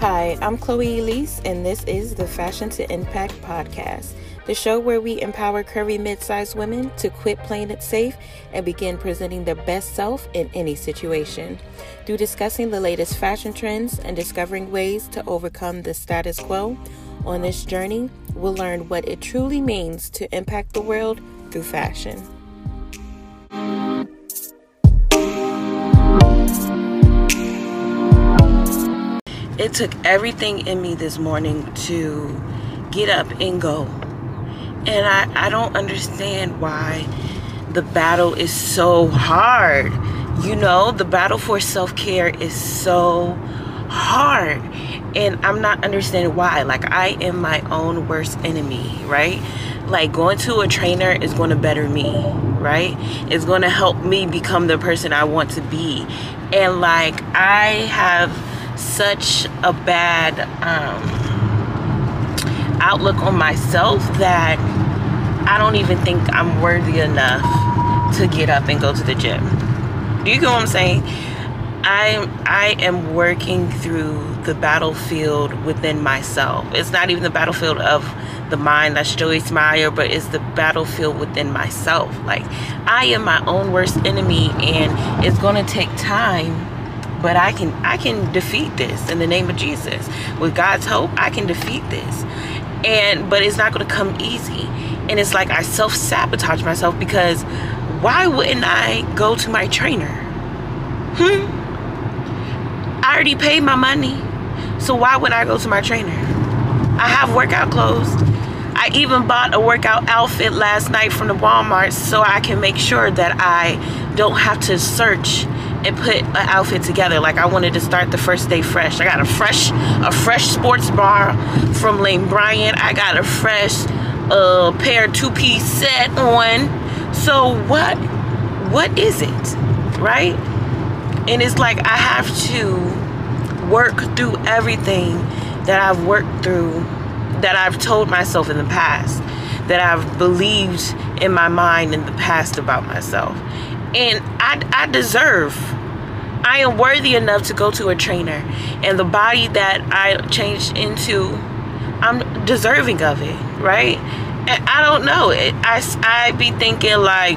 Hi, I'm Chloe Elise, and this is the Fashion to Impact podcast, the show where we empower curvy mid sized women to quit playing it safe and begin presenting their best self in any situation. Through discussing the latest fashion trends and discovering ways to overcome the status quo, on this journey, we'll learn what it truly means to impact the world through fashion. It took everything in me this morning to get up and go. And I, I don't understand why the battle is so hard. You know, the battle for self care is so hard. And I'm not understanding why. Like, I am my own worst enemy, right? Like, going to a trainer is going to better me, right? It's going to help me become the person I want to be. And, like, I have such a bad um, outlook on myself that I don't even think I'm worthy enough to get up and go to the gym. Do you get what I'm saying? I'm I am working through the battlefield within myself. It's not even the battlefield of the mind that's Joyce Meyer, but it's the battlefield within myself. Like I am my own worst enemy and it's gonna take time but I can I can defeat this in the name of Jesus. With God's help, I can defeat this. And but it's not going to come easy. And it's like I self-sabotage myself because why wouldn't I go to my trainer? Hmm? I already paid my money. So why would I go to my trainer? I have workout clothes. I even bought a workout outfit last night from the Walmart so I can make sure that I don't have to search and put an outfit together. Like I wanted to start the first day fresh. I got a fresh, a fresh sports bar from Lane Bryant. I got a fresh uh, pair two-piece set on. So what, what is it, right? And it's like I have to work through everything that I've worked through, that I've told myself in the past, that I've believed in my mind in the past about myself and I, I deserve I am worthy enough to go to a trainer and the body that I changed into I'm deserving of it right and I don't know I, I be thinking like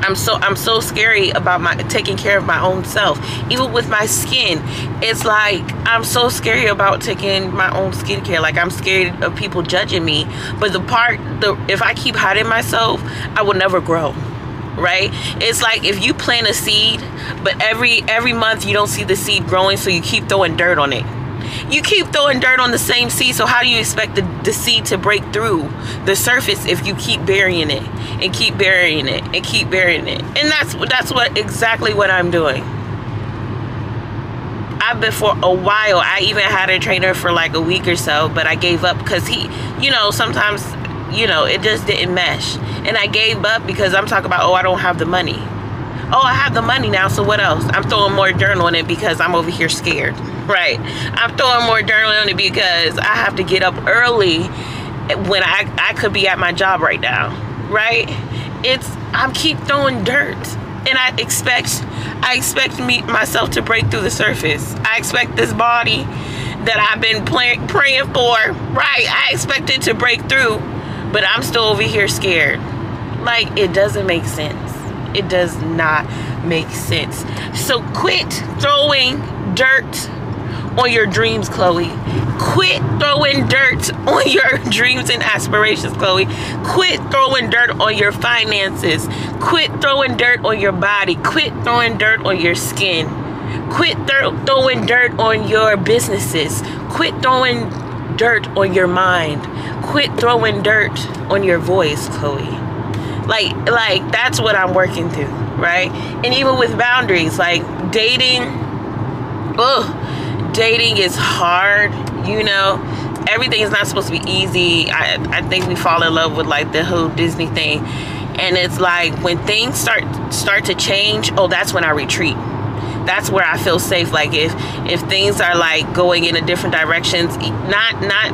I'm so I'm so scary about my taking care of my own self. Even with my skin, it's like I'm so scary about taking my own skincare. Like I'm scared of people judging me. But the part the if I keep hiding myself, I will never grow right? It's like if you plant a seed but every every month you don't see the seed growing so you keep throwing dirt on it. You keep throwing dirt on the same seed so how do you expect the, the seed to break through the surface if you keep burying it and keep burying it and keep burying it? And that's that's what exactly what i'm doing. I've been for a while. I even had a trainer for like a week or so, but I gave up because he, you know, sometimes you know, it just didn't mesh. And I gave up because I'm talking about, oh, I don't have the money. Oh, I have the money now, so what else? I'm throwing more dirt on it because I'm over here scared, right? I'm throwing more dirt on it because I have to get up early when I, I could be at my job right now, right? It's, I'm keep throwing dirt and I expect, I expect me, myself to break through the surface. I expect this body that I've been play, praying for, right? I expect it to break through but I'm still over here scared. Like, it doesn't make sense. It does not make sense. So quit throwing dirt on your dreams, Chloe. Quit throwing dirt on your dreams and aspirations, Chloe. Quit throwing dirt on your finances. Quit throwing dirt on your body. Quit throwing dirt on your skin. Quit th- throwing dirt on your businesses. Quit throwing dirt on your mind. Quit throwing dirt on your voice, Chloe. Like, like that's what I'm working through, right? And even with boundaries, like dating, oh, dating is hard, you know. Everything is not supposed to be easy. I, I think we fall in love with like the whole Disney thing. And it's like when things start start to change, oh, that's when I retreat that's where I feel safe. Like if if things are like going in a different directions, not not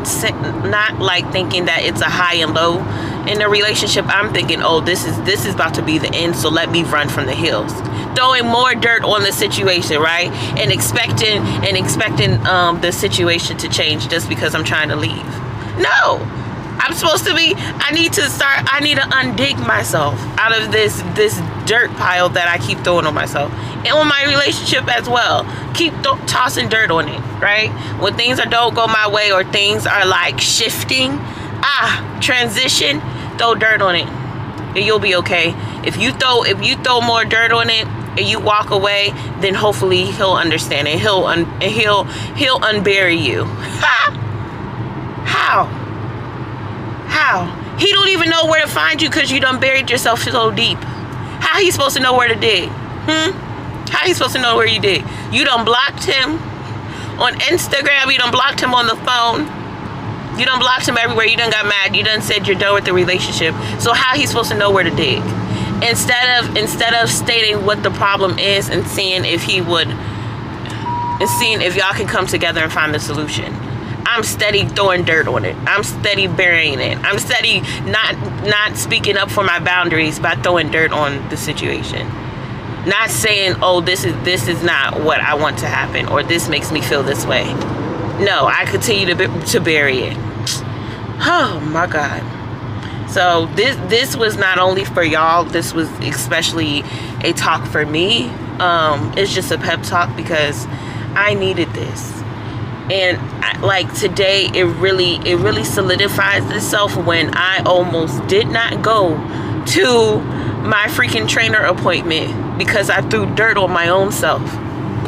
not like thinking that it's a high and low in a relationship. I'm thinking, oh, this is this is about to be the end, so let me run from the hills. throwing more dirt on the situation, right? And expecting and expecting um, the situation to change just because I'm trying to leave. No. I'm supposed to be I need to start I need to undig myself out of this this dirt pile that I keep throwing on myself. And on my relationship as well. Keep tossing dirt on it, right? When things are don't go my way or things are like shifting, ah, transition, throw dirt on it. And you'll be okay. If you throw if you throw more dirt on it, and you walk away, then hopefully he'll understand it. He'll un- and he'll he'll unbury you. How? How? He don't even know where to find you because you done buried yourself so deep. How he supposed to know where to dig? Hmm? How he supposed to know where you dig? You done blocked him on Instagram. You done blocked him on the phone. You done blocked him everywhere. You done got mad. You done said you're done with the relationship. So how he supposed to know where to dig? Instead of instead of stating what the problem is and seeing if he would and seeing if y'all can come together and find the solution. I'm steady throwing dirt on it. I'm steady burying it. I'm steady not not speaking up for my boundaries by throwing dirt on the situation. Not saying, "Oh, this is this is not what I want to happen," or "This makes me feel this way." No, I continue to to bury it. Oh my God. So this this was not only for y'all. This was especially a talk for me. Um, it's just a pep talk because I needed this and I, like today it really it really solidifies itself when i almost did not go to my freaking trainer appointment because i threw dirt on my own self.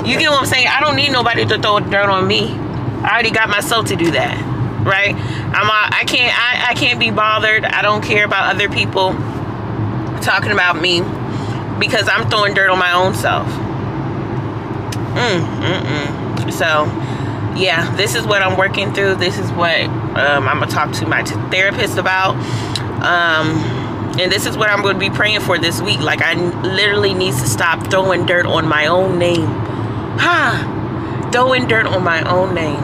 You get what i'm saying? I don't need nobody to throw dirt on me. I already got myself to do that right? I'm I can't I, I can't be bothered. I don't care about other people talking about me because i'm throwing dirt on my own self. Mm, mm, mm. so yeah, this is what I'm working through. This is what um, I'm gonna talk to my therapist about. Um, and this is what I'm to be praying for this week. Like I literally need to stop throwing dirt on my own name. Ha! Throwing dirt on my own name.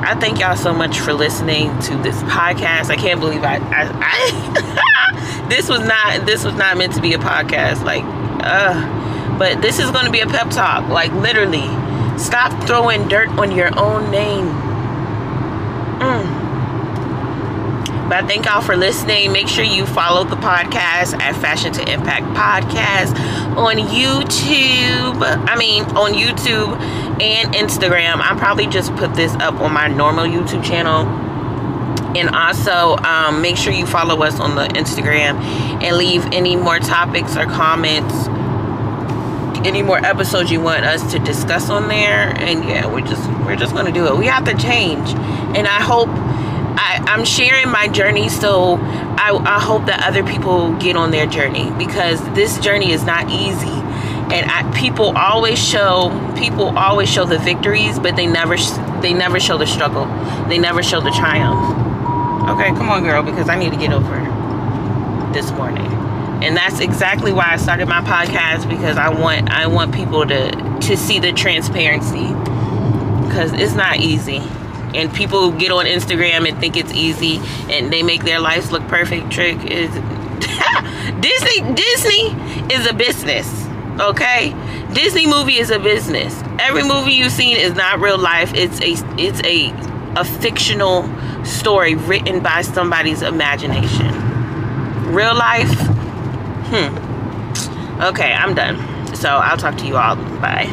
I thank y'all so much for listening to this podcast. I can't believe I, I, I this was not this was not meant to be a podcast. Like, uh, but this is going to be a pep talk. Like literally Stop throwing dirt on your own name. Mm. But I thank y'all for listening. Make sure you follow the podcast at Fashion to Impact Podcast on YouTube. I mean, on YouTube and Instagram. I'll probably just put this up on my normal YouTube channel. And also, um, make sure you follow us on the Instagram and leave any more topics or comments any more episodes you want us to discuss on there. And yeah we're just we're just gonna do it. We have to change. And i hope I, i'm sharing my journey so I, I hope that other people get on their journey because this journey is not easy. And I, people always show people always show the victories but they never they never show the struggle. They never show the triumph. Okay come on girl because i need to get over this morning and that's exactly why I started my podcast because I want I want people to to see the transparency. Because it's not easy. And people get on Instagram and think it's easy and they make their lives look perfect. Trick is Disney Disney is a business okay? Disney movie is a business. Every movie you've seen is not real life. It's a it's a a fictional story written by somebody's imagination. Real life Hmm. Okay, I'm done. So I'll talk to you all. Bye.